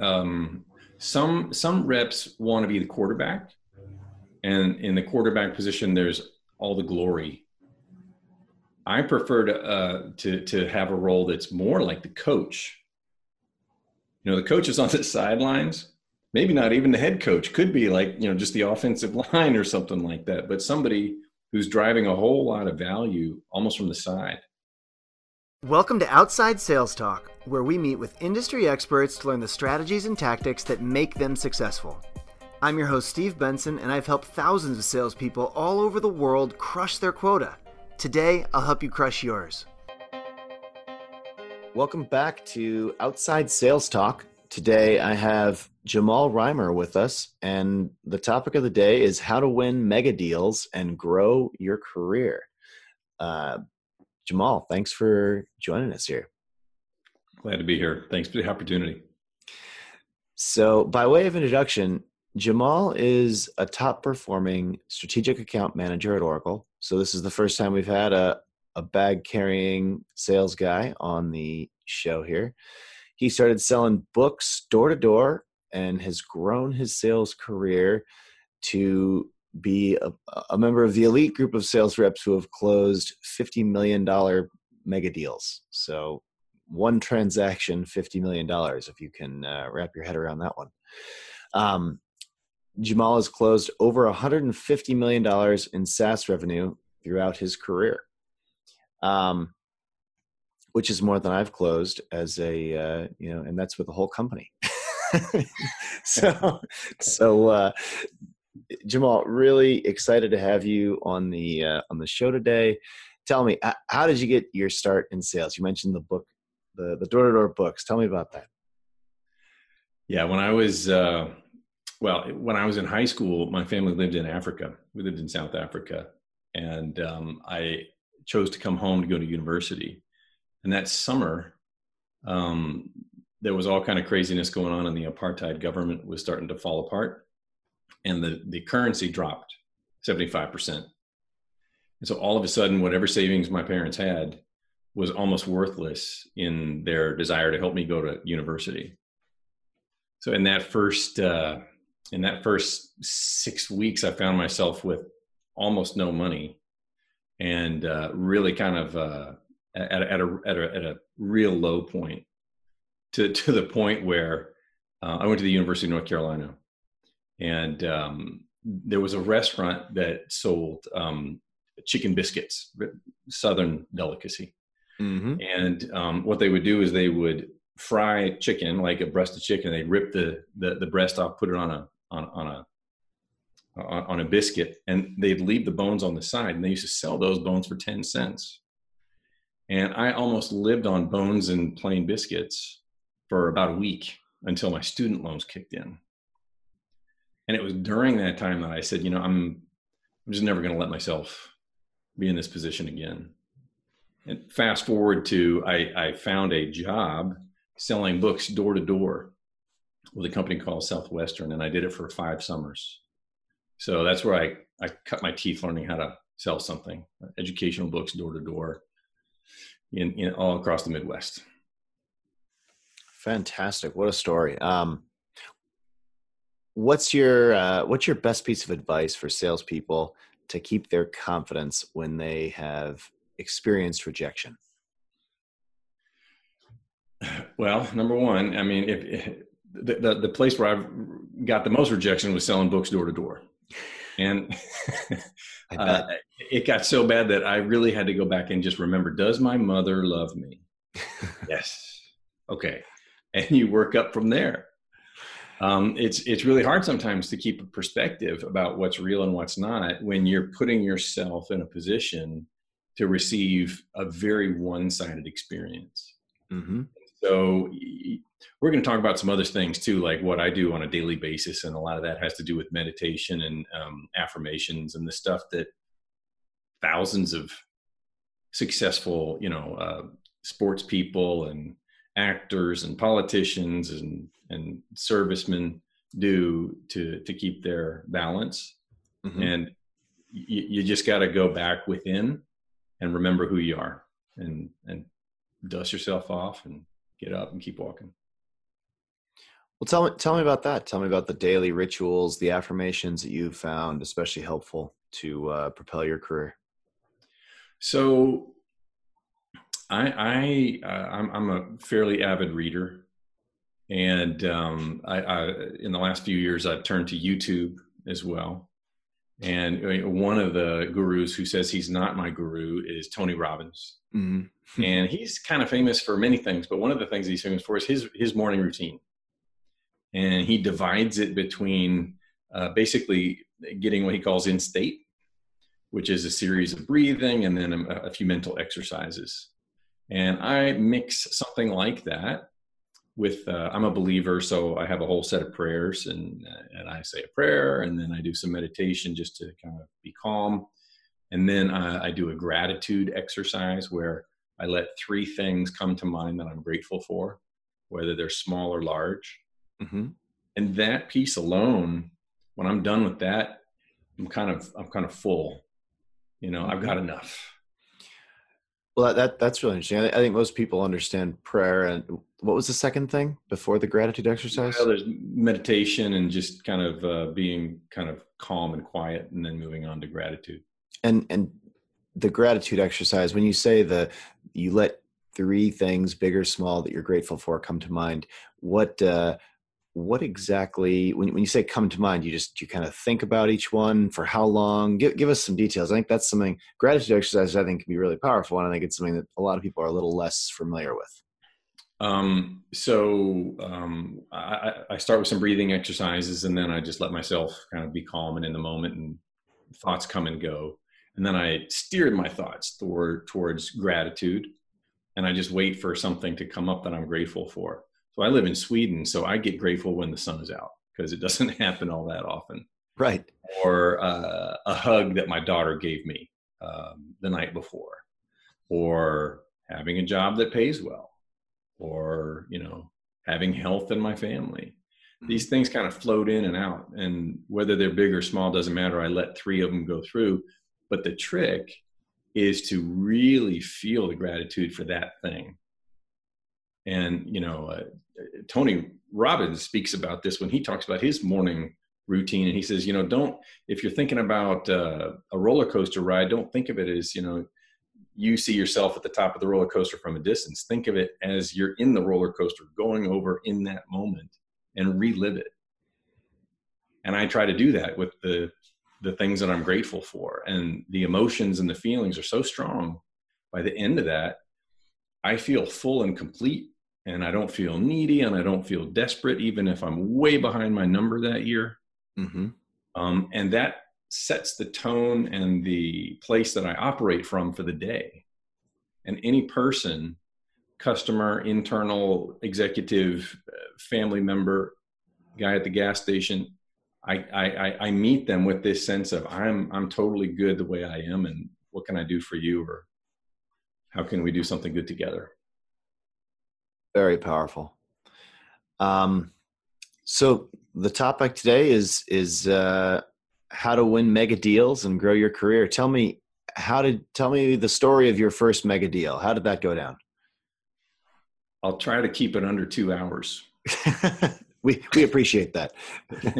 um, some some reps want to be the quarterback, and in the quarterback position, there's all the glory. I prefer to uh, to to have a role that's more like the coach. You know, the coach is on the sidelines. Maybe not even the head coach. Could be like you know just the offensive line or something like that. But somebody who's driving a whole lot of value almost from the side. Welcome to Outside Sales Talk, where we meet with industry experts to learn the strategies and tactics that make them successful. I'm your host, Steve Benson, and I've helped thousands of salespeople all over the world crush their quota. Today, I'll help you crush yours. Welcome back to Outside Sales Talk. Today, I have Jamal Reimer with us, and the topic of the day is how to win mega deals and grow your career. Uh, Jamal, thanks for joining us here. Glad to be here. Thanks for the opportunity. So, by way of introduction, Jamal is a top performing strategic account manager at Oracle. So, this is the first time we've had a, a bag carrying sales guy on the show here. He started selling books door to door and has grown his sales career to be a, a, member of the elite group of sales reps who have closed $50 million mega deals. So, one transaction, $50 million, if you can uh, wrap your head around that one. Um, Jamal has closed over $150 million in SaaS revenue throughout his career, um, which is more than I've closed as a, uh, you know, and that's with the whole company. so, so uh, Jamal, really excited to have you on the uh, on the show today. Tell me, how did you get your start in sales? You mentioned the book, the the door to door books. Tell me about that. Yeah, when I was uh, well, when I was in high school, my family lived in Africa. We lived in South Africa, and um, I chose to come home to go to university. And that summer, um, there was all kind of craziness going on, and the apartheid government was starting to fall apart and the, the currency dropped 75%. And so all of a sudden, whatever savings my parents had was almost worthless in their desire to help me go to university. So in that first uh, in that first six weeks, I found myself with almost no money, and uh, really kind of uh, at, at, a, at, a, at a real low point, to to the point where uh, I went to the University of North Carolina, and um, there was a restaurant that sold um, chicken biscuits, southern delicacy. Mm-hmm. And um, what they would do is they would fry chicken like a breast of chicken. They'd rip the, the, the breast off, put it on a on, on a on a biscuit, and they'd leave the bones on the side. And they used to sell those bones for ten cents. And I almost lived on bones and plain biscuits for about a week until my student loans kicked in and it was during that time that I said, you know, I'm I'm just never going to let myself be in this position again. And fast forward to I, I found a job selling books door to door with a company called Southwestern, and I did it for five summers. So that's where I, I cut my teeth learning how to sell something, educational books door to door in, all across the Midwest. Fantastic. What a story. Um, what's your uh, what's your best piece of advice for salespeople to keep their confidence when they have experienced rejection? Well, number one, I mean, if, if the, the, the place where I've got the most rejection was selling books door to door, and uh, it got so bad that I really had to go back and just remember: Does my mother love me? yes. Okay, and you work up from there um, it's it's really hard sometimes to keep a perspective about what's real and what's not when you're putting yourself in a position to receive a very one-sided experience. Mm-hmm. So we're going to talk about some other things too, like what I do on a daily basis, and a lot of that has to do with meditation and um, affirmations and the stuff that thousands of successful, you know, uh, sports people and actors and politicians and and servicemen do to to keep their balance mm-hmm. and you, you just got to go back within and remember who you are and and dust yourself off and get up and keep walking Well, tell me, tell me about that. Tell me about the daily rituals, the affirmations that you found especially helpful to uh, propel your career. So, I, I uh, I'm, I'm, a fairly avid reader, and um, I, I, in the last few years I've turned to YouTube as well. And uh, one of the gurus who says he's not my guru is Tony Robbins, mm-hmm. and he's kind of famous for many things. But one of the things he's famous for is his his morning routine, and he divides it between uh, basically getting what he calls in state, which is a series of breathing and then a, a few mental exercises. And I mix something like that with uh, I'm a believer, so I have a whole set of prayers, and and I say a prayer, and then I do some meditation just to kind of be calm, and then I, I do a gratitude exercise where I let three things come to mind that I'm grateful for, whether they're small or large, mm-hmm. and that piece alone, when I'm done with that, I'm kind of I'm kind of full, you know, I've got mm-hmm. enough. Well, that, that's really interesting. I, think most people understand prayer. And what was the second thing before the gratitude exercise? Well, there's meditation and just kind of uh, being kind of calm and quiet, and then moving on to gratitude. And and the gratitude exercise. When you say the you let three things, big or small, that you're grateful for, come to mind. What uh, what exactly when, when you say come to mind you just you kind of think about each one for how long give, give us some details i think that's something gratitude exercises i think can be really powerful and i think it's something that a lot of people are a little less familiar with um, so um, I, I start with some breathing exercises and then i just let myself kind of be calm and in the moment and thoughts come and go and then i steer my thoughts toward towards gratitude and i just wait for something to come up that i'm grateful for so I live in Sweden, so I get grateful when the sun is out because it doesn't happen all that often. Right. Or uh, a hug that my daughter gave me um, the night before, or having a job that pays well, or you know having health in my family. Mm-hmm. These things kind of float in and out, and whether they're big or small doesn't matter. I let three of them go through, but the trick is to really feel the gratitude for that thing and you know, uh, Tony Robbins speaks about this when he talks about his morning routine, and he says, you know, don't if you're thinking about uh, a roller coaster ride, don't think of it as you know you see yourself at the top of the roller coaster from a distance. Think of it as you're in the roller coaster, going over in that moment, and relive it. And I try to do that with the the things that I'm grateful for, and the emotions and the feelings are so strong. By the end of that, I feel full and complete and I don't feel needy and I don't feel desperate, even if I'm way behind my number that year. Mm-hmm. Um, and that sets the tone and the place that I operate from for the day. And any person, customer, internal, executive, uh, family member, guy at the gas station, I, I, I meet them with this sense of I'm I'm totally good the way I am, and what can I do for you, or how can we do something good together? Very powerful. Um, so the topic today is is uh, how to win mega deals and grow your career. Tell me how did tell me the story of your first mega deal. How did that go down? I'll try to keep it under two hours. we we appreciate that.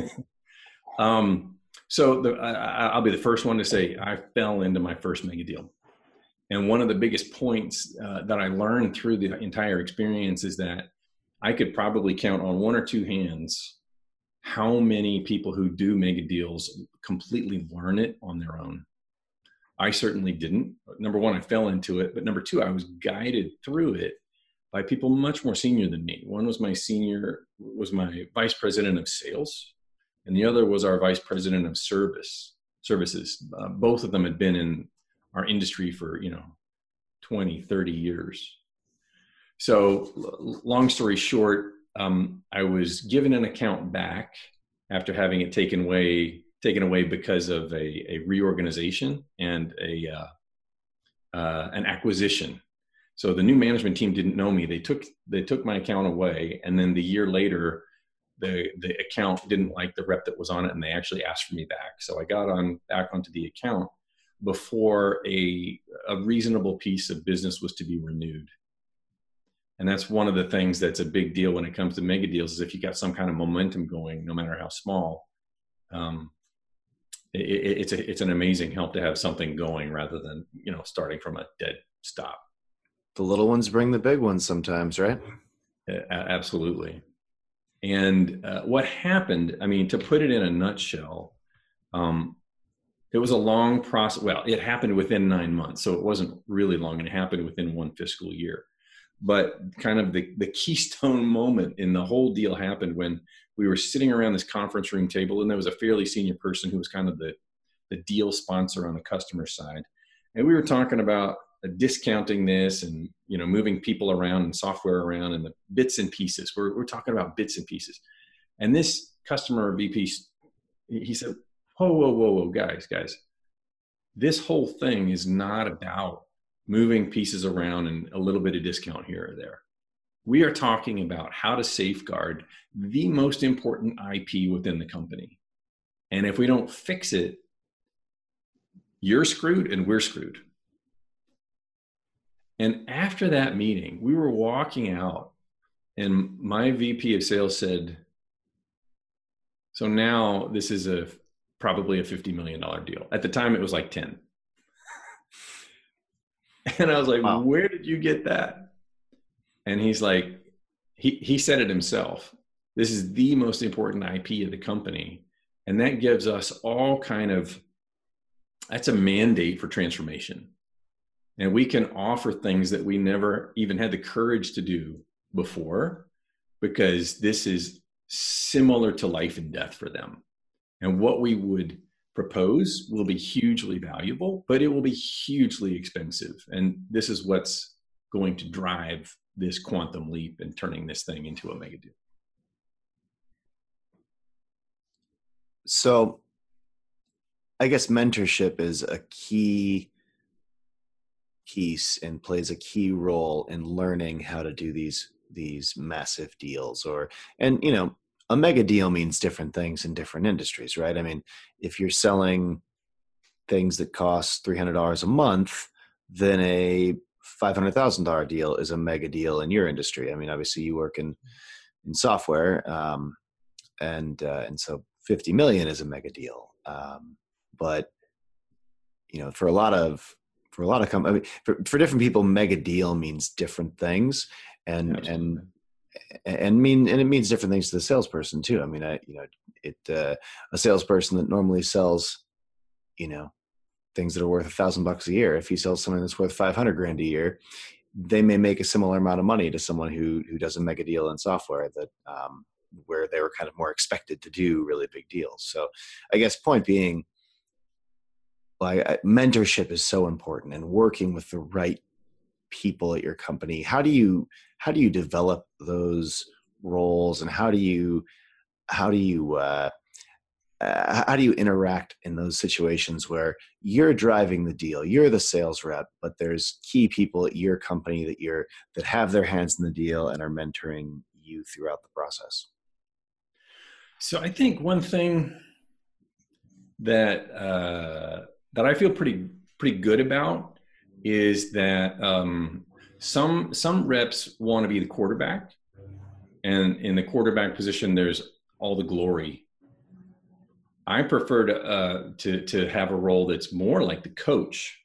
um, so the, I, will be the first one to say I fell into my first mega deal. And one of the biggest points uh, that I learned through the entire experience is that I could probably count on one or two hands how many people who do mega deals completely learn it on their own. I certainly didn't. Number one, I fell into it, but number two, I was guided through it by people much more senior than me. One was my senior, was my vice president of sales, and the other was our vice president of service services. Uh, both of them had been in our industry for you know 20 30 years so long story short um, i was given an account back after having it taken away taken away because of a, a reorganization and a uh, uh, an acquisition. So the new management team didn't know me. They took they took my account away and then the year later the the account didn't like the rep that was on it and they actually asked for me back. So i got on back onto the account before a, a reasonable piece of business was to be renewed. And that's one of the things that's a big deal when it comes to mega deals is if you got some kind of momentum going no matter how small um, it, it, it's a, it's an amazing help to have something going rather than you know starting from a dead stop. The little ones bring the big ones sometimes right? Absolutely. And uh, what happened i mean to put it in a nutshell um, it was a long process well it happened within nine months so it wasn't really long. And it happened within one fiscal year but kind of the, the keystone moment in the whole deal happened when we were sitting around this conference room table and there was a fairly senior person who was kind of the, the deal sponsor on the customer side. And we were talking about discounting this and you know moving people around and software around and the bits and pieces. We're, we're talking about bits and pieces. And this customer vp he said whoa whoa whoa whoa guys guys. This whole thing is not about moving pieces around and a little bit of discount here or there. We are talking about how to safeguard the most important IP within the company. And if we don't fix it, you're screwed and we're screwed. And after that meeting, we were walking out, and my VP of sales said, So now this is a probably a $50 million deal. At the time, it was like 10. And I was like, wow. where did you get that? And he's like, he, he said it himself. This is the most important IP of the company. And that gives us all kind of, that's a mandate for transformation. And we can offer things that we never even had the courage to do before because this is similar to life and death for them. And what we would propose will be hugely valuable, but it will be hugely expensive. And this is what's going to drive this quantum leap and turning this thing into a mega deal. So, I guess mentorship is a key piece and plays a key role in learning how to do these these massive deals or and you know a mega deal means different things in different industries, right? I mean, if you're selling things that cost $300 a month, then a $500,000 deal is a mega deal in your industry. I mean, obviously you work in, in software, um, and, uh, and so 50 million is a mega deal. Um, but, you know, for a lot of, for a lot of companies, I mean, for, for different people, mega deal means different things. And, Absolutely. and and mean and it means different things to the salesperson too. I mean, I you know it uh, a salesperson that normally sells, you know, things that are worth a thousand bucks a year. If he sells something that's worth five hundred grand a year, they may make a similar amount of money to someone who who does a mega deal in software that um, where they were kind of more expected to do really big deals. So, I guess point being, like mentorship is so important, and working with the right people at your company how do you how do you develop those roles and how do you how do you uh, uh, how do you interact in those situations where you're driving the deal you're the sales rep but there's key people at your company that you're that have their hands in the deal and are mentoring you throughout the process? So i think one thing that uh, that i feel pretty pretty good about is that um, some some reps want to be the quarterback, and in the quarterback position, there's all the glory. I prefer to uh, to to have a role that's more like the coach.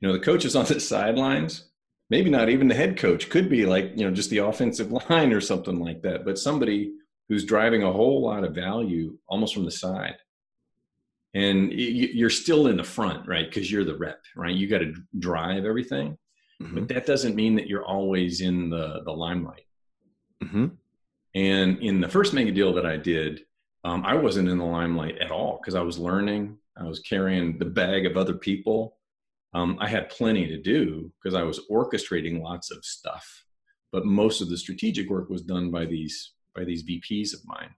You know, the coach is on the sidelines. Maybe not even the head coach. Could be like you know just the offensive line or something like that. But somebody who's driving a whole lot of value almost from the side and you're still in the front right because you're the rep right you got to drive everything mm-hmm. but that doesn't mean that you're always in the the limelight mm-hmm. and in the first mega deal that i did um, i wasn't in the limelight at all because i was learning i was carrying the bag of other people um, i had plenty to do because i was orchestrating lots of stuff but most of the strategic work was done by these by these vps of mine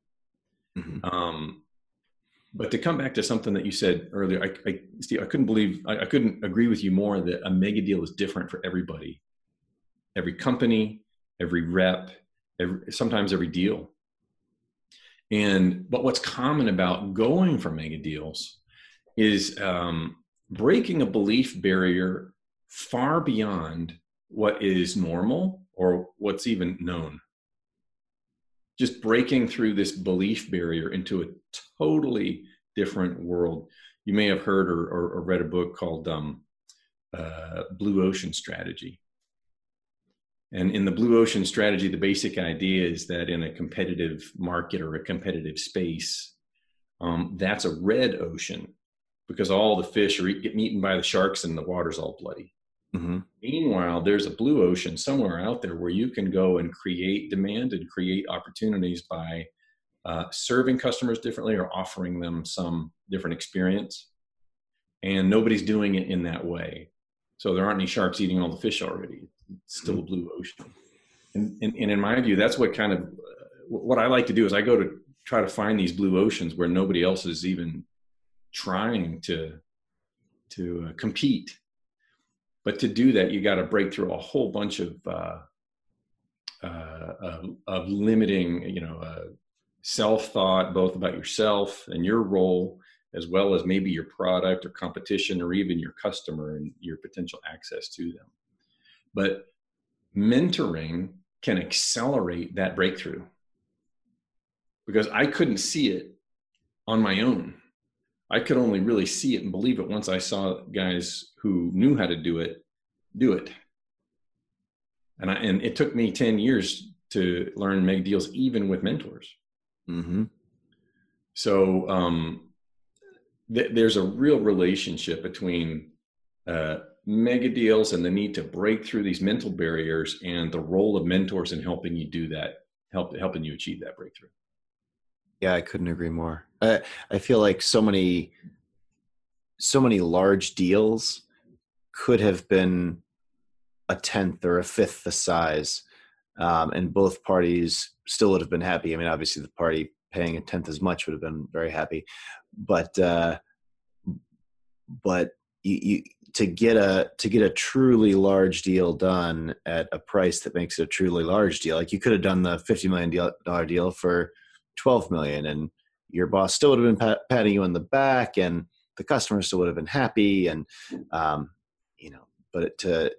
mm-hmm. um, but to come back to something that you said earlier, I, I Steve, I couldn't believe, I, I couldn't agree with you more that a mega deal is different for everybody, every company, every rep, every, sometimes every deal. And but what's common about going for mega deals is um, breaking a belief barrier far beyond what is normal or what's even known. Just breaking through this belief barrier into a totally different world. You may have heard or, or, or read a book called um, uh, Blue Ocean Strategy. And in the Blue Ocean Strategy, the basic idea is that in a competitive market or a competitive space, um, that's a red ocean because all the fish are getting eaten by the sharks and the water's all bloody. Mm-hmm. Meanwhile, there's a blue ocean somewhere out there where you can go and create demand and create opportunities by uh, serving customers differently or offering them some different experience. And nobody's doing it in that way. So there aren't any sharks eating all the fish already. It's still a mm-hmm. blue ocean. And, and, and in my view, that's what kind of uh, what I like to do is I go to try to find these blue oceans where nobody else is even trying to to uh, compete. But to do that, you got to break through a whole bunch of uh, uh, of, of, limiting, you know, uh, self thought, both about yourself and your role, as well as maybe your product or competition, or even your customer and your potential access to them. But mentoring can accelerate that breakthrough because I couldn't see it on my own. I could only really see it and believe it once I saw guys who knew how to do it do it. And I, and it took me 10 years to learn mega deals even with mentors. Mm-hmm. So um, th- there's a real relationship between uh, mega deals and the need to break through these mental barriers and the role of mentors in helping you do that, help helping you achieve that breakthrough. Yeah, I couldn't agree more. I, I feel like so many, so many large deals could have been a tenth or a fifth the size, um, and both parties still would have been happy. I mean, obviously, the party paying a tenth as much would have been very happy, but uh, but you, you to get a to get a truly large deal done at a price that makes it a truly large deal. Like you could have done the fifty million dollar deal for 12 million and your boss still would have been pat- patting you on the back and the customer still would have been happy and um, you know but to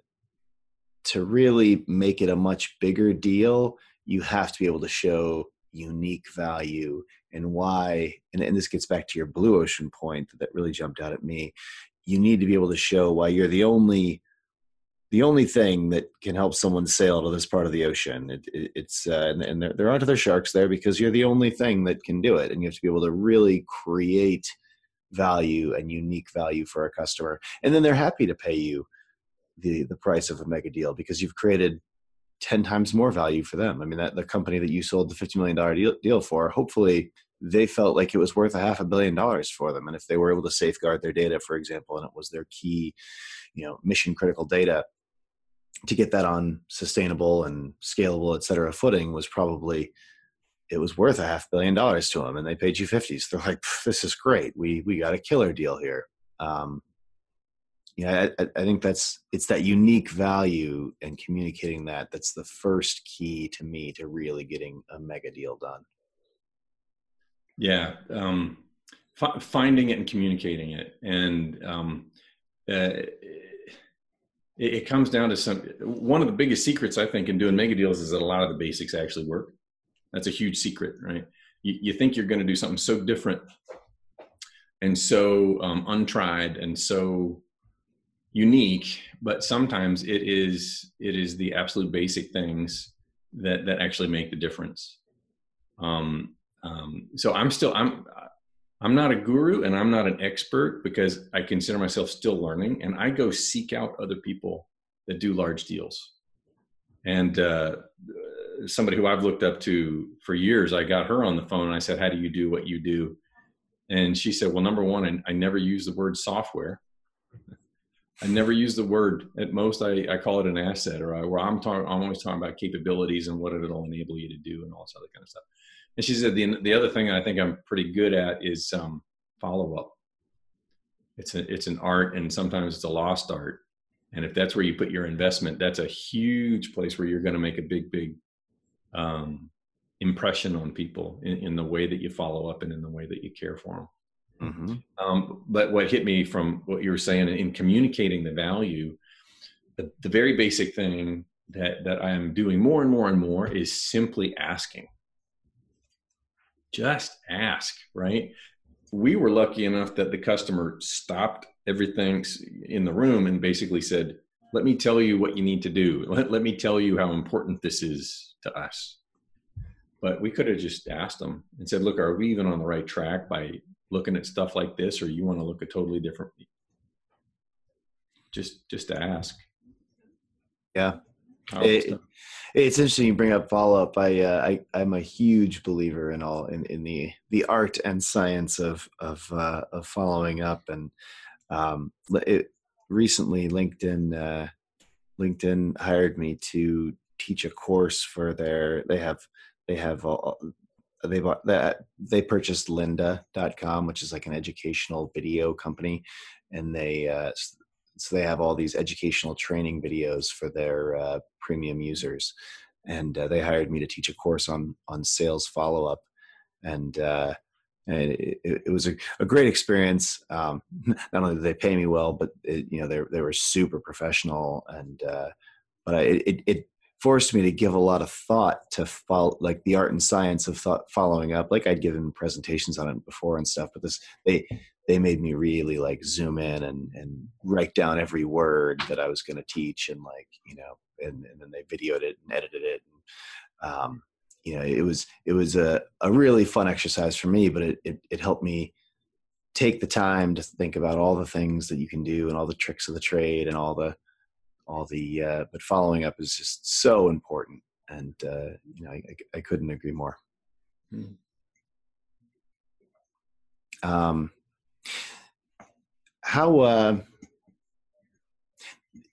to really make it a much bigger deal you have to be able to show unique value and why and, and this gets back to your blue ocean point that really jumped out at me you need to be able to show why you're the only the only thing that can help someone sail to this part of the ocean. It, it, it's uh, and, and there, there aren't other sharks there because you're the only thing that can do it, and you have to be able to really create value and unique value for a customer, and then they're happy to pay you the the price of a mega deal because you've created 10 times more value for them. I mean, that the company that you sold the $50 million deal, deal for, hopefully they felt like it was worth a half a billion dollars for them. And if they were able to safeguard their data, for example, and it was their key, you know, mission critical data, to get that on sustainable and scalable, et cetera, footing was probably it was worth a half billion dollars to them, and they paid you fifties. They're like, "This is great. We we got a killer deal here." Um, yeah, I, I think that's it's that unique value and communicating that that's the first key to me to really getting a mega deal done. Yeah, um, f- finding it and communicating it, and um, uh, it, it comes down to some one of the biggest secrets i think in doing mega deals is that a lot of the basics actually work. That's a huge secret right? You, you think you're going to do something so different and so um, untried and so unique but sometimes it is it is the absolute basic things that that actually make the difference. Um, um, so i'm still i'm I'm not a guru and I'm not an expert because I consider myself still learning and I go seek out other people that do large deals. And uh, somebody who I've looked up to for years, I got her on the phone and I said, How do you do what you do? And she said, Well, number one, I, never use the word software. I never use the word. At most, I, I call it an asset, or I, I'm talking. I'm always talking about capabilities and what it'll enable you to do, and all this other kind of stuff. And she said the the other thing I think I'm pretty good at is um, follow up. It's a, it's an art, and sometimes it's a lost art. And if that's where you put your investment, that's a huge place where you're going to make a big, big um, impression on people in, in, the way that you follow up and in the way that you care for them. Mm-hmm. Um, but what hit me from what you were saying in communicating the value, the, the very basic thing that that I am doing more and more and more is simply asking. Just ask, right? We were lucky enough that the customer stopped everything in the room and basically said, "Let me tell you what you need to do. Let, let me tell you how important this is to us." But we could have just asked them and said, "Look, are we even on the right track by looking at stuff like this, or you want to look at totally different?" Just just to ask. Yeah, it, it's interesting you bring up follow up. I, uh, I I'm a huge believer in all in, in the the art and science of of uh, of following up. And um, it, recently, LinkedIn uh, LinkedIn hired me to teach a course for their. They have they have all, they bought that they purchased lynda.com which is like an educational video company and they uh, so they have all these educational training videos for their uh, premium users. And uh, they hired me to teach a course on on sales follow up and uh, it, it, was a, a, great experience. Um, not only did they pay me well, but it, you know they they were super professional, and uh, but I, it it forced me to give a lot of thought to follow like the art and science of thought following up. Like I'd given presentations on it before and stuff, but this they they made me really like zoom in and and write down every word that I was going to teach and like you know and, and then they videoed it and edited it and um, you know it was it was a, a really fun exercise for me but it, it it helped me take the time to think about all the things that you can do and all the tricks of the trade and all the all the uh, but following up is just so important and uh, you know I, I couldn't agree more hmm. um how uh,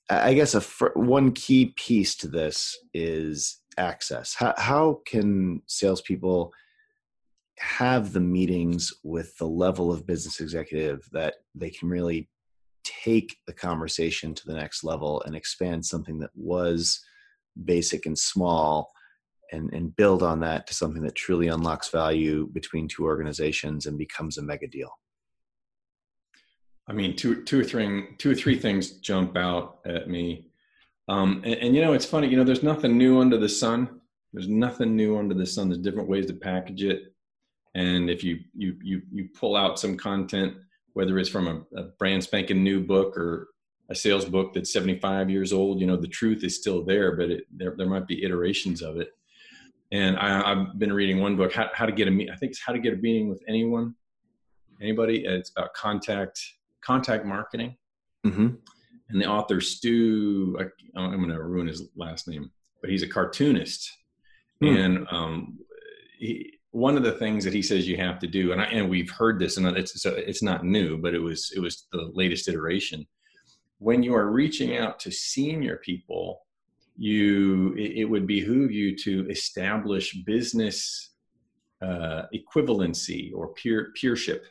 I guess a one key piece to this is access. How how can salespeople have the meetings with the level of business executive that they can really take the conversation to the next level and expand something that was basic and small and, and build on that to something that truly unlocks value between two organizations and becomes a mega deal I mean, two, two or three, two or three things jump out at me. Um, and, and, you know, it's funny. You know, there's nothing new under the sun. There's nothing new under the sun. There's different ways to package it. And if you you you you pull out some content, whether it's from a, a brand spanking new book or a sales book that's 75 years old, you know, the truth is still there, but it, there there might be iterations of it. And I, have been reading one book, how, how to get a meet. I think it's how to get a meeting with anyone, anybody. It's about contact contact marketing. Mm-hmm. And the author Stu, I, am going to ruin his last name, but he's a cartoonist. Mm. And um, he, one of the things that he says you have to do, and I, and we've heard this, and it's so it's not new, but it was it was the latest iteration. When you are reaching out to senior people, you it, it would behoove you to establish business uh, equivalency or peer peership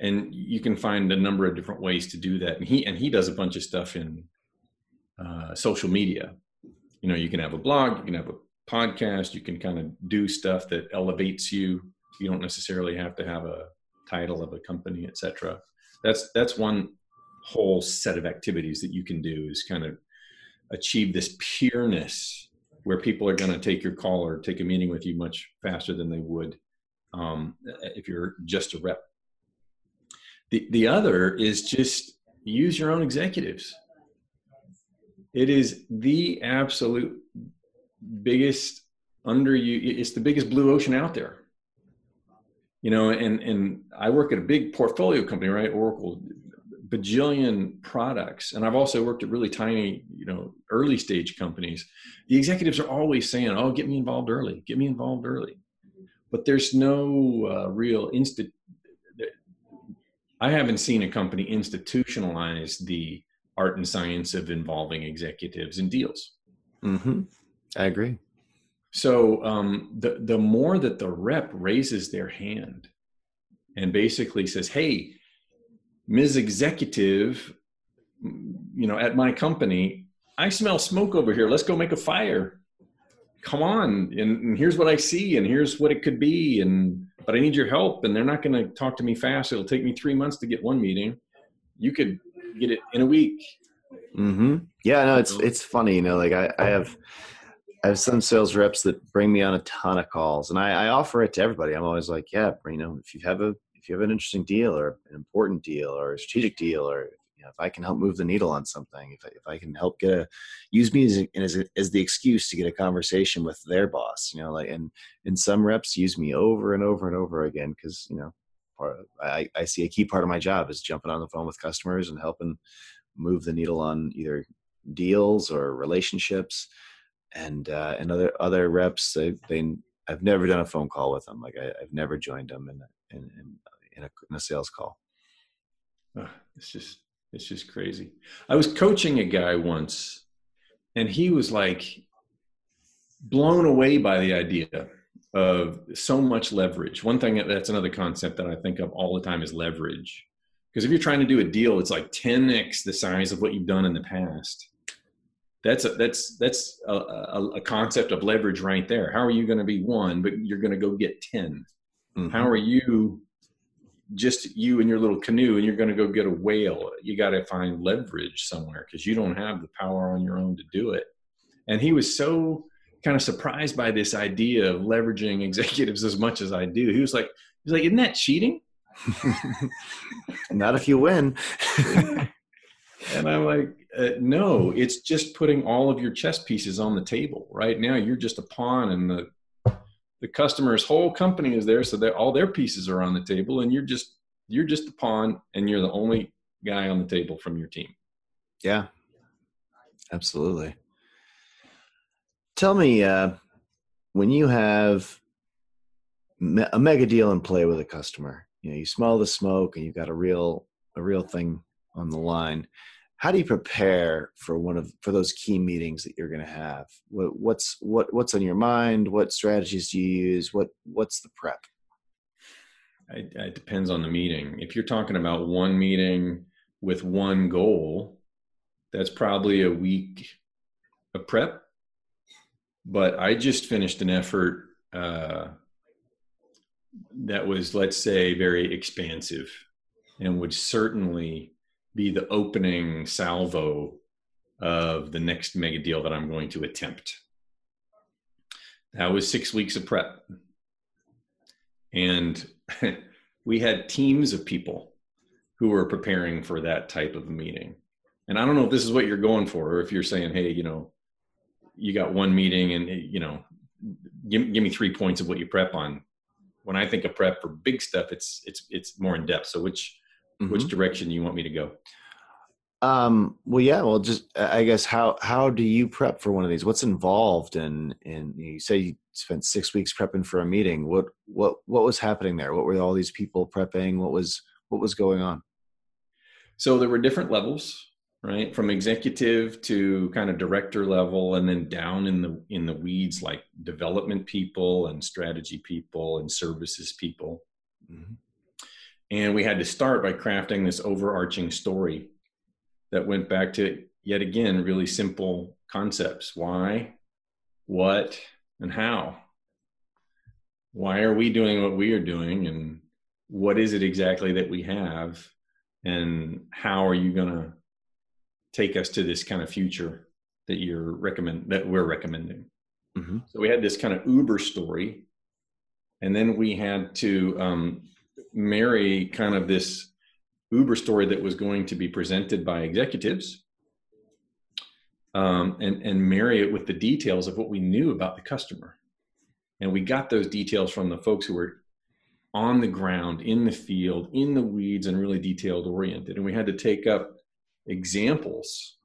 and you can find a number of different ways to do that. And he and he does a bunch of stuff in uh, social media. You know, you can have a blog, you can have a podcast, you can kind of do stuff that elevates you. You don't necessarily have to have a title of a company, etc. That's that's one whole set of activities that you can do is kind of achieve this pureness where people are going to take your call or take a meeting with you much faster than they would um, if you're just a rep the, the other is just use your own executives. It is the absolute biggest under you. It's the biggest blue ocean out there. You know, and and I work at a big portfolio company, right? Oracle, bajillion products, and I've also worked at really tiny, you know, early stage companies. The executives are always saying, "Oh, get me involved early. Get me involved early," but there's no uh, real instant I haven't seen a company institutionalize the art and science of involving executives in deals. Mm-hmm. I agree. So um, the the more that the rep raises their hand and basically says, "Hey, Ms. Executive, you know, at my company, I smell smoke over here. Let's go make a fire. Come on, and, and here's what I see, and here's what it could be, and but I need your help and they're not going to talk to me fast. It'll take me three months to get one meeting. You could get it in a week. Mm-hmm. Yeah, no, it's it's funny, you know, like I, I have I have some sales reps that bring me on a ton of calls and I, I offer it to everybody. I'm always like, yeah, you know, if you have a if you have an interesting deal or an important deal or a strategic deal or you know, if I can help move the needle on something, if I, if I can help get a, use me as, as, as the excuse to get a conversation with their boss, you know, like, and, and some reps use me over and over and over again. Cause, you know, part, I, I see a key part of my job is jumping on the phone with customers and helping move the needle on either deals or relationships and, uh, and other, other reps, they, they, I've never done a phone call with them. Like I, have never joined them in, in, in, in, a, in a sales call. It's just it's just crazy. I was coaching a guy once, and he was like blown away by the idea of so much leverage. One thing that's another concept that I think of all the time is leverage. Because if you're trying to do a deal, it's like 10x the size of what you've done in the past. That's a, that's that's a, a, a concept of leverage right there. How are you going to be one, but you're going to go get 10? Mm-hmm. How are you just you and your little canoe and you're going to go get a whale you got to find leverage somewhere because you don't have the power on your own to do it and he was so kind of surprised by this idea of leveraging executives as much as i do he was like he's like isn't that cheating not if you win and i'm like uh, no it's just putting all of your chess pieces on the table right? Now you're just a pawn and the the customer's whole company is there so that all their pieces are on the table and you're just you're just a pawn and you're the only guy on the table from your team. Yeah. Absolutely. Tell me uh, when you have a mega deal in play with a customer you know you smell the smoke and you've got a real a real thing on the line. How do you prepare for one of for those key meetings that you're going to have? What, what's what what's on your mind? What strategies do you use? What what's the prep? It, it depends on the meeting. If you're talking about one meeting with one goal that's probably a week of prep. But i just finished an effort uh, that was let's say very expansive and would certainly be the opening salvo of the next mega deal that I'm going to attempt. That was six weeks of prep. And we had teams of people who were preparing for that type of meeting. And I don't know if this is what you're going for, or if you're saying, hey, you know, you got one meeting and, you know, give, give me three points of what you prep on. When I think of prep for big stuff, it's, it's, it's more in depth. So which, mm-hmm. which direction do you want me to go? Um, well, yeah, well, just I guess how how do you prep for one of these? What's involved in in you say you spent six weeks prepping for a meeting. What what what was happening there? What were all these people prepping? What was what was going on? So there were different levels, right? From executive to kind of director level, and then down in the in the weeds, like development people and strategy people and services people. Mm-hmm. And we had to start by crafting this overarching story that went back to yet again really simple concepts. Why what and how? Why are we doing what we are doing? And what is it exactly that we have? And how are you going to take us to this kind of future that you're recommend that we're recommending? Mm-hmm. so we had this kind of uber story and then we had to um, marry kind of this Uber story that was going to be presented by executives um, and, and marry it with the details of what we knew about the customer. And we got those details from the folks who were on the ground, in the field, in the weeds, and really detailed oriented. And we had to take up examples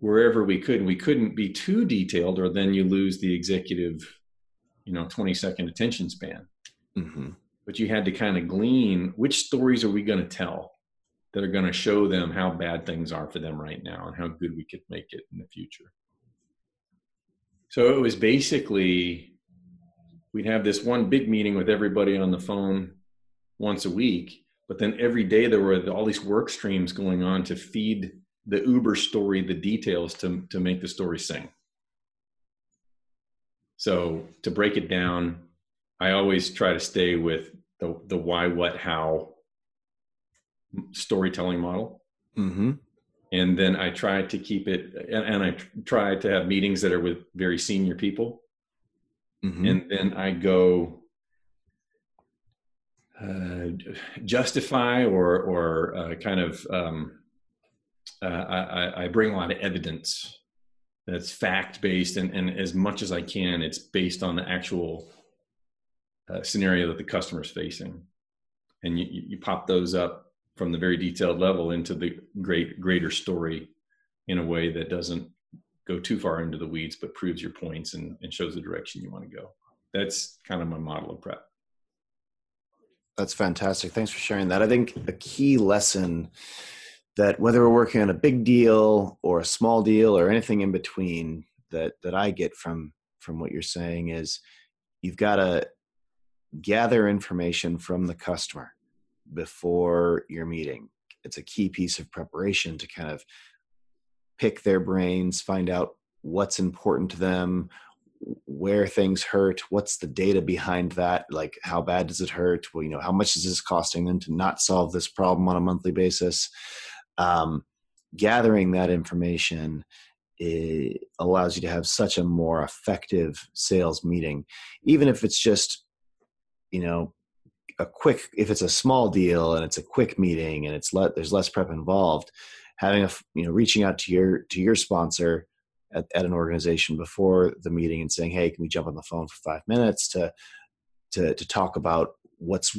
wherever we could. And we couldn't be too detailed, or then you lose the executive, you know, 20 second attention span. Mm-hmm. But you had to kind of glean which stories are we going to tell? that are going to show them how bad things are for them right now and how good we could make it in the future. So it was basically we'd have this one big meeting with everybody on the phone once a week, but then every day there were all these work streams going on to feed the Uber story the details to, to make the story sing. So to break it down, I always try to stay with the, the why, what, how storytelling model. Mm-hmm. and then I try to keep it, and, and I try to have meetings that are with very senior people, mm-hmm. and then I go uh, justify or or uh, kind of um, uh, I, I, bring a lot of evidence that's fact based and, and as much as I can, it's based on the actual uh, scenario that the customer is facing, and you, you pop those up from the very detailed level into the great greater story in a way that doesn't go too far into the weeds but proves your points and, and shows the direction you want to go that's kind of my model of prep that's fantastic. Thanks for sharing that. I think a key lesson that whether we're working on a big deal or a small deal or anything in between that that I get from from what you're saying is you've got to gather information from the customer before your meeting. It's a key piece of preparation to kind of pick their brains, find out what's important to them, where things hurt what's the data behind that like how bad does it hurt well you know how much is this costing them to not solve this problem on a monthly basis um, gathering that information allows you to have such a more effective sales meeting even if it's just you know a quick if it's a small deal and it's a quick meeting and it's let there's less prep involved having a you know reaching out to your to your sponsor at, at an organization before the meeting and saying, "Hey, can we jump on the phone for five minutes to to to talk about what's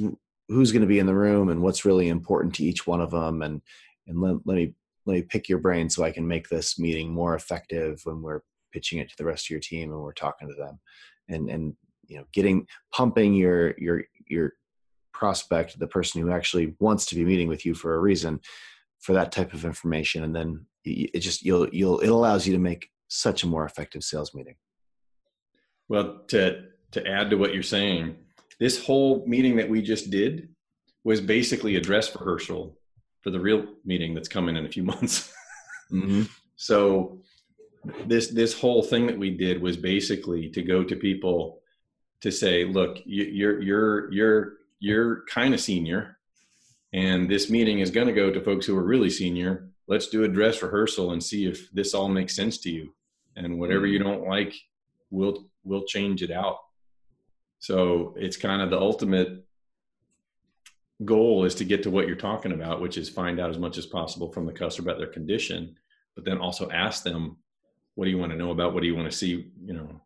who's going to be in the room and what's really important to each one of them and and let, let me let me pick your brain so I can make this meeting more effective when we're pitching it to the rest of your team and we're talking to them. And and you know getting pumping your your your prospect the person who actually wants to be meeting with you for a reason for that type of information and then it just you'll you'll it allows you to make such a more effective sales meeting. Well, to to add to what you're saying, this whole meeting that we just did was basically a dress rehearsal for the real meeting that's coming in a few months. mm-hmm. So this this whole thing that we did was basically to go to people to say, look, you, you're you're you're you're kind of senior, and this meeting is going to go to folks who are really senior. Let's do a dress rehearsal and see if this all makes sense to you and whatever you mm-hmm. don't like we'll we'll change it out so it's kind of the ultimate goal is to get to what you're talking about which is find out as much as possible from the customer about their condition but then also ask them what do you want to know about what do you want to see you know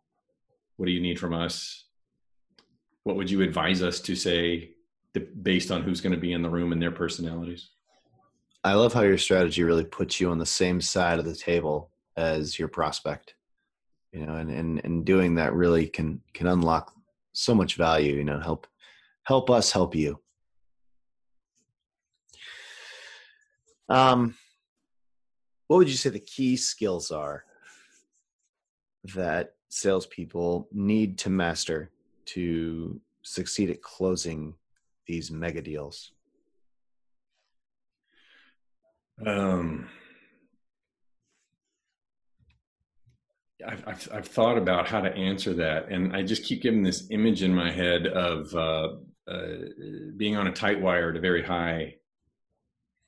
what do you need from us what would you advise us to say based on who's going to be in the room and their personalities? I love how your strategy really puts you on the same side of the table as your prospect you know and and, and doing that really can can unlock so much value you know help help us help you. Um what would you say the key skills are that salespeople need to master to succeed at closing these mega deals um I've, I've, I've, thought about how to answer that, and I just keep getting this image in my head of uh, uh, being on a tight wire at a very high,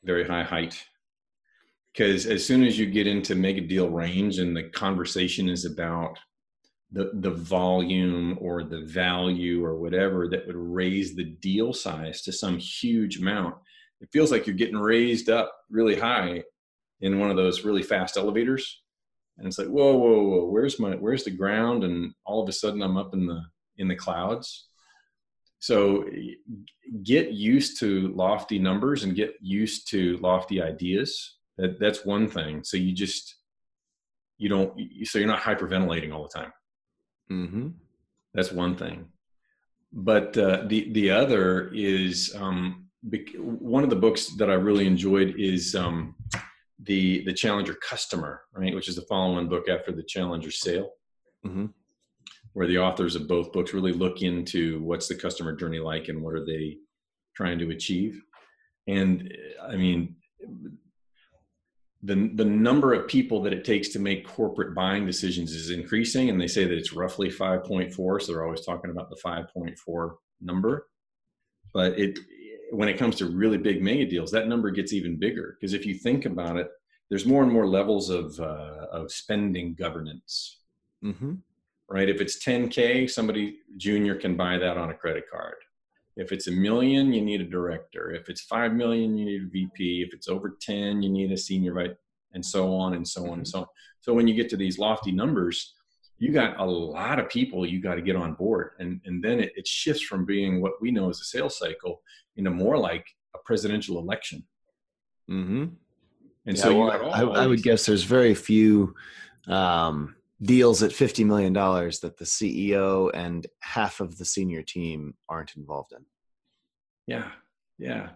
very high height. Because as soon as you get into mega deal range, and the conversation is about the the volume or the value or whatever that would raise the deal size to some huge amount, it feels like you're getting raised up really high in one of those really fast elevators. And it's like whoa whoa whoa where's my where's the ground? And all of a sudden i'm up in the in the clouds. So get used to lofty numbers and get used to lofty ideas. That that's one thing. So you just you don't so you're not hyperventilating all the time mm-hmm. that's one thing but uh, the the other is um, one of the books that i really enjoyed is um, the the Challenger customer, right, which is the following book after the Challenger sale, mm-hmm. where the authors of both books really look into what's the customer journey like and what are they trying to achieve. And I mean, the the number of people that it takes to make corporate buying decisions is increasing, and they say that it's roughly 5.4. So they're always talking about the 5.4 number, but it when it comes to really big mega deals, that number gets even bigger. Because if you think about it, there's more and more levels of uh, of spending governance. Mm-hmm. Right. If it's 10k, somebody junior can buy that on a credit card. If it's a million, you need a director. If it's five million, you need a VP. If it's over 10, you need a senior vice, and so on and so on and so on. So when you get to these lofty numbers, you got a lot of people you got to get on board, and and then it, it shifts from being what we know as a sales cycle into more like a presidential election. Mm-hmm. And Yeah, so well, I, I would guess there's very few um, deals at fifty million dollars that the CEO and half of the senior team aren't involved in. Yeah, yeah,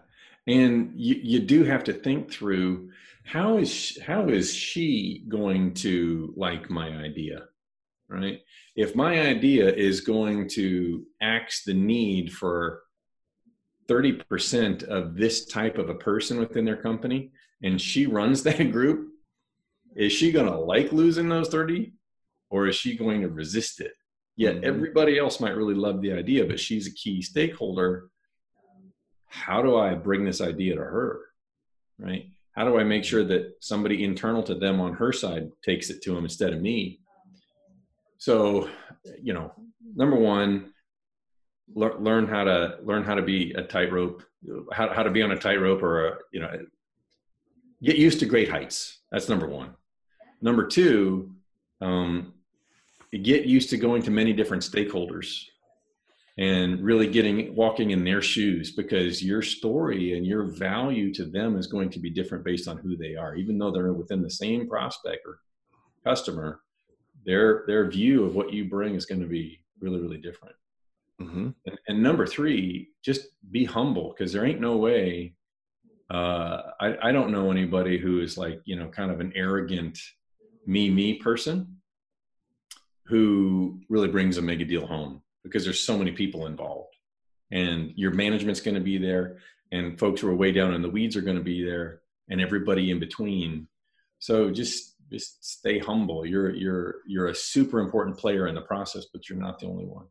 and you you do have to think through how is sh- how is she going to like my idea, right? If my idea is going to axe the need for thirty percent of this type of a person within their company, and she runs that group, is she going to like losing those thirty, or is she going to resist it? Yet Mhm. everybody else might really love the idea, but she's a key stakeholder how do I bring this idea to her? Right? How do I make sure that somebody internal to them on her side takes it to them instead of me? So, you know, number one, lear, learn how to learn how to be a tightrope, how how to be on a tightrope, or a, you know, get used to great heights. That's number one. Number two, um, get used to going to many different stakeholders and really getting walking in their shoes because your story and your value to them is going to be different based on who they are. Even though they're within the same prospect or customer their their view of what you bring is going to be really really different. Mm-hmm. and, and number three just be humble because there ain't no way uh, I, I don't know anybody who is like you know kind of an arrogant me me person who really brings a mega deal home because there's so many people involved and your management's going to be there and folks who are way down in the weeds are going to be there and everybody in between so just just stay humble you're you're you're a super important player in the process but you're not the only one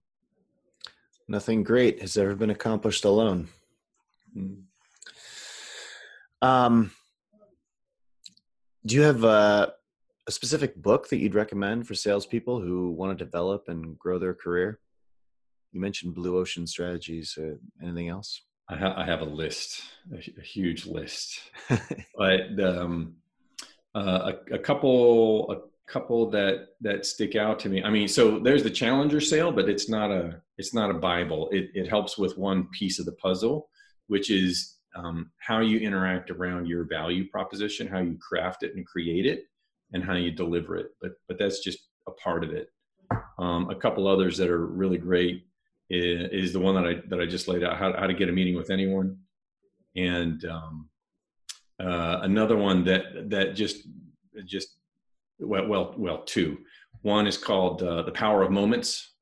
Nothing great has ever been accomplished alone. Mm. Um, do you have a, a specific book that you'd recommend for salespeople who want to develop and grow their career? You mentioned Blue Ocean Strategies. Uh, anything else? I, ha- I have a list, a, a huge list, but um, uh, a, a couple, a couple that that stick out to me. I mean, so there's the Challenger sale, but it's not a it's not a Bible. It it helps with one piece of the puzzle, which is um, how you interact around your value proposition, how you craft it and create it, and how you deliver it. But but that's just a part of it. Um, a couple others that are really great is, is the one that I that I just laid out how, how to get a meeting with anyone, and um, uh, another one that that just just well well well two. One is called uh, the Power of Moments,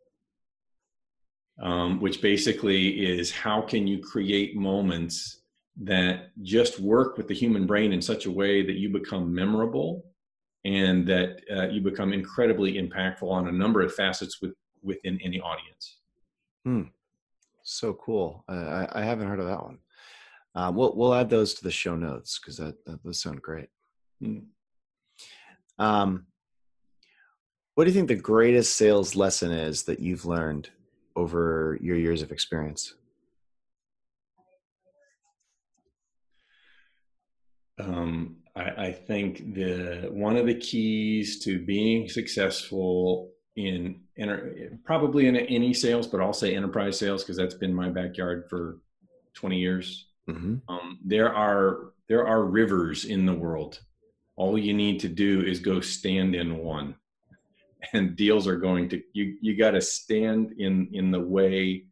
um, which basically is how can you create moments that just work with the human brain in such a way that you become memorable and that uh, you become incredibly impactful on a number of facets with, within any audience. So cool. Uh, I, I haven't heard of that one. Um, we'll we'll add those to the show notes because that, that those sound great. Hmm. Um, what do you think the greatest sales lesson is that you've learned over your years of experience? Um, I, I think the one of the keys to being successful in enter, probably in any sales, but I'll say enterprise sales because that's been my backyard for 20 years. Mm-hmm. Um, there are there are rivers in the world. All you need to do is go stand in one, and deals are going to you. You got to stand in in the way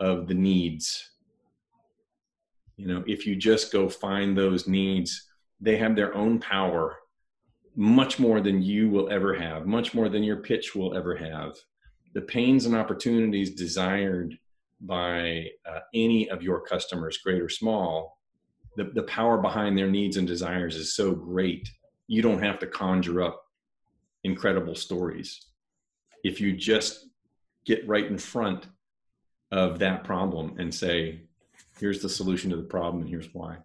of the needs. You know, if you just go find those needs, they have their own power, much more than you will ever have, much more than your pitch will ever have. The pains and opportunities desired by uh, any of your customers, great or small, the, the power behind their needs and desires is so great. You don't have to conjure up incredible stories. If you just get right in front of that problem and say, here's the solution to the problem and here's why.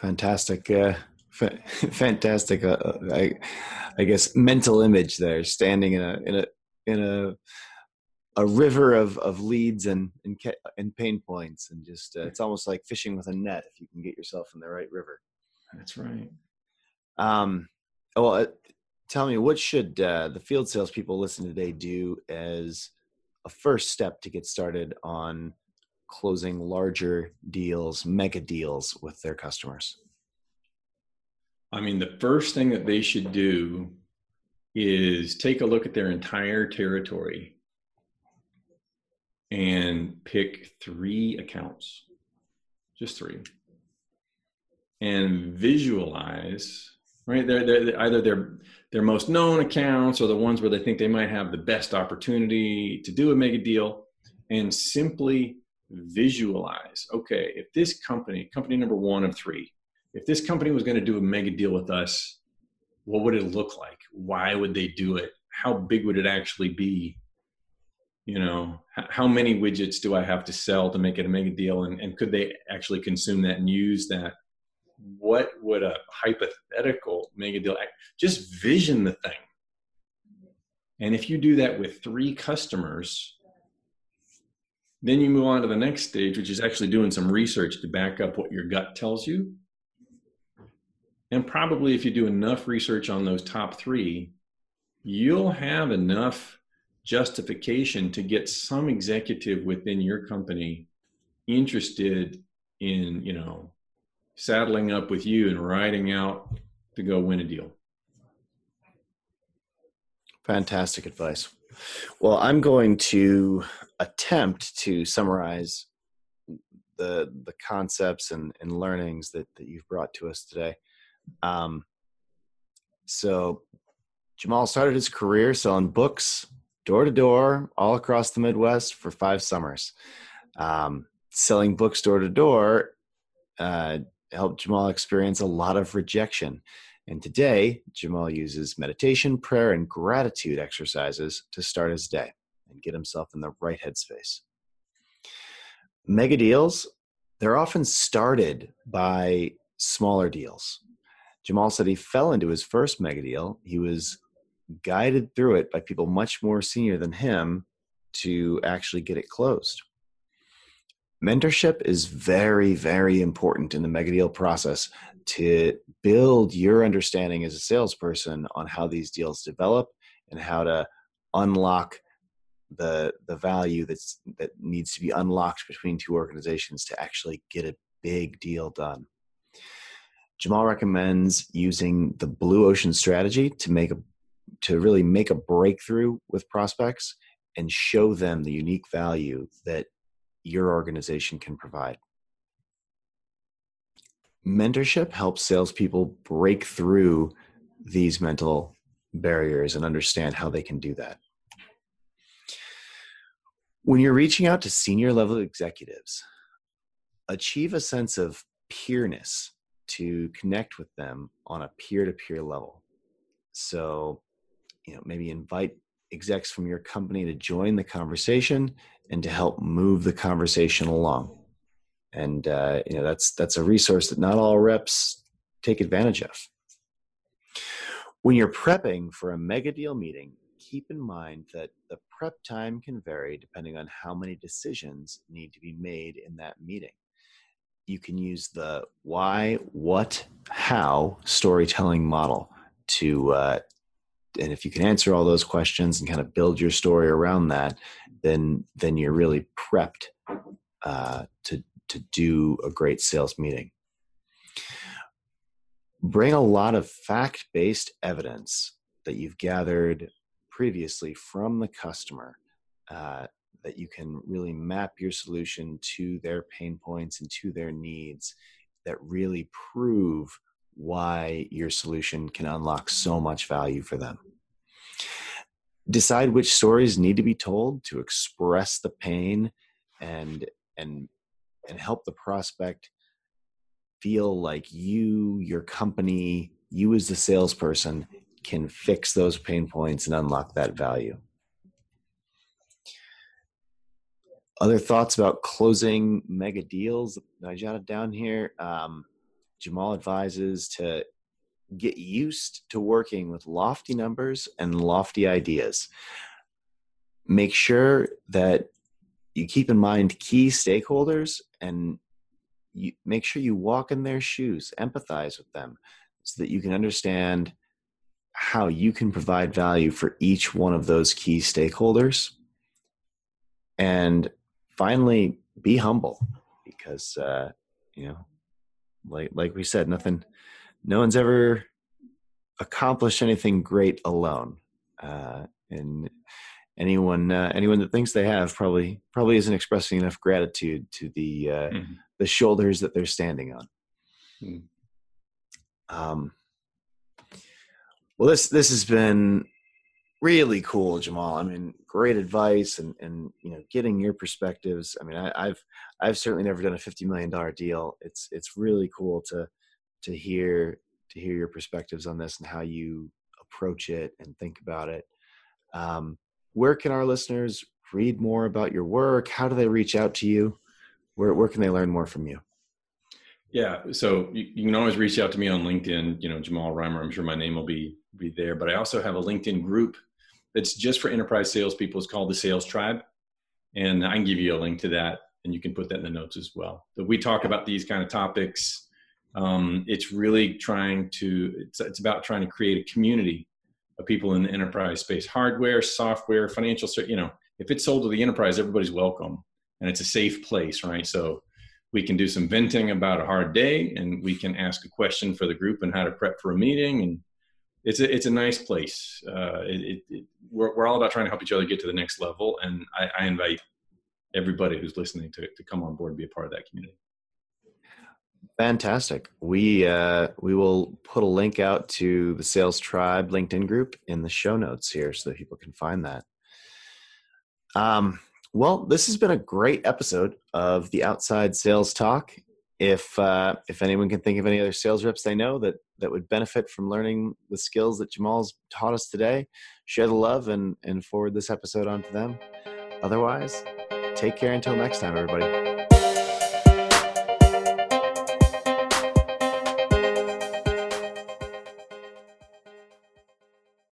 Fantastic, uh, fa- fantastic. Uh, uh, I, I guess mental image there, standing in a in a in a a river of of leads and and, and pain points, and just uh, it's almost like fishing with a net if you can get yourself in the right river. That's right. Um, well, uh, tell me, what should uh, the field salespeople listen today do as a first step to get started on closing larger deals, mega deals with their customers? I mean, the first thing that they should do is take a look at their entire territory and pick three accounts, just three, and visualize. Right, they're, they're either their their most known accounts or the ones where they think they might have the best opportunity to do a mega deal, and simply visualize. Okay, if this company, company number one of three, if this company was going to do a mega deal with us, what would it look like? Why would they do it? How big would it actually be? You know, how many widgets do I have to sell to make it a mega deal? And, and could they actually consume that and use that? What would a hypothetical mega deal just vision the thing? And if you do that with three customers, then you move on to the next stage, which is actually doing some research to back up what your gut tells you and probably if you do enough research on those top three, you'll have enough justification to get some executive within your company interested in, you know, saddling up with you and riding out to go win a deal. Fantastic advice. Well, I'm going to attempt to summarize the the concepts and, and learnings that, that you've brought to us today. Um, so Jamal started his career selling books door to door all across the Midwest for five summers. Um, selling books door to door uh, helped Jamal experience a lot of rejection. And today, Jamal uses meditation, prayer, and gratitude exercises to start his day and get himself in the right headspace. Mega deals, they're often started by smaller deals. Jamal said he fell into his first mega deal. He was guided through it by people much more senior than him to actually get it closed. Mentorship is very, very important in the mega deal process to build your understanding as a salesperson on how these deals develop and how to unlock the the value that's that needs to be unlocked between two organizations to actually get a big deal done. Jamal recommends using the blue ocean strategy to make a to really make a breakthrough with prospects and show them the unique value that your organization can provide. Mentorship helps salespeople break through these mental barriers and understand how they can do that. When you're reaching out to senior level executives, achieve a sense of peerness to connect with them on a peer-to-peer level. So, you know, maybe invite execs from your company to join the conversation and to help move the conversation along. And uh, you know, that's that's a resource that not all reps take advantage of. When you're prepping for a mega deal meeting, keep in mind that the prep time can vary depending on how many decisions need to be made in that meeting you can use the why, what, how storytelling model to, uh, and if you can answer all those questions and kind of build your story around that, then then you're really prepped uh, to to do a great sales meeting. Bring a lot of fact based evidence that you've gathered previously from the customer uh, that you can really map your solution to their pain points and to their needs that really prove why your solution can unlock so much value for them. Decide which stories need to be told to express the pain and and and help the prospect feel like you, your company, you as the salesperson can fix those pain points and unlock that value. other thoughts about closing mega deals I jotted down here. Um, Jamal advises to get used to working with lofty numbers and lofty ideas. Make sure that you keep in mind key stakeholders and you make sure you walk in their shoes, empathize with them so that you can understand how you can provide value for each one of those key stakeholders. And finally, be humble because, uh, you know, like, like we said, nothing, no one's ever accomplished anything great alone. Uh, and anyone uh, anyone that thinks they have probably probably isn't expressing enough gratitude to the uh, mm-hmm. the shoulders that they're standing on. Mm. Um, well, this this has been really cool, Jamal. I mean, great advice and and you know, getting your perspectives. I mean, I, have I've certainly never done a fifty million dollar deal. It's it's really cool to to hear to hear your perspectives on this and how you approach it and think about it. Um, where can our listeners read more about your work? How do they reach out to you? Where, where can they learn more from you? Yeah, so you, you, can always reach out to me on LinkedIn. You know, Jamal Reimer. I'm sure my name will be be there. But I also have a LinkedIn group that's just for enterprise salespeople. It's called the Sales Tribe, and I can give you a link to that, and you can put that in the notes as well. So we talk about these kind of topics. Um, it's really trying to. It's it's about trying to create a community of people in the enterprise space, hardware, software, financial, you know, if it's sold to the enterprise, everybody's welcome and it's a safe place, right? So we can do some venting about a hard day and we can ask a question for the group and how to prep for a meeting. And it's a, it's a nice place. Uh, it, it, we're, we're all about trying to help each other get to the next level. And I, I invite everybody who's listening to, to come on board and be a part of that community. Fantastic. We uh, we will put a link out to the Sales Tribe LinkedIn group in the show notes here, so that people can find that. Um, well, this has been a great episode of the Outside Sales Talk. If uh, if anyone can think of any other sales reps they know that that would benefit from learning the skills that Jamal's taught us today, share the love and and forward this episode on to them. Otherwise, take care until next time, everybody.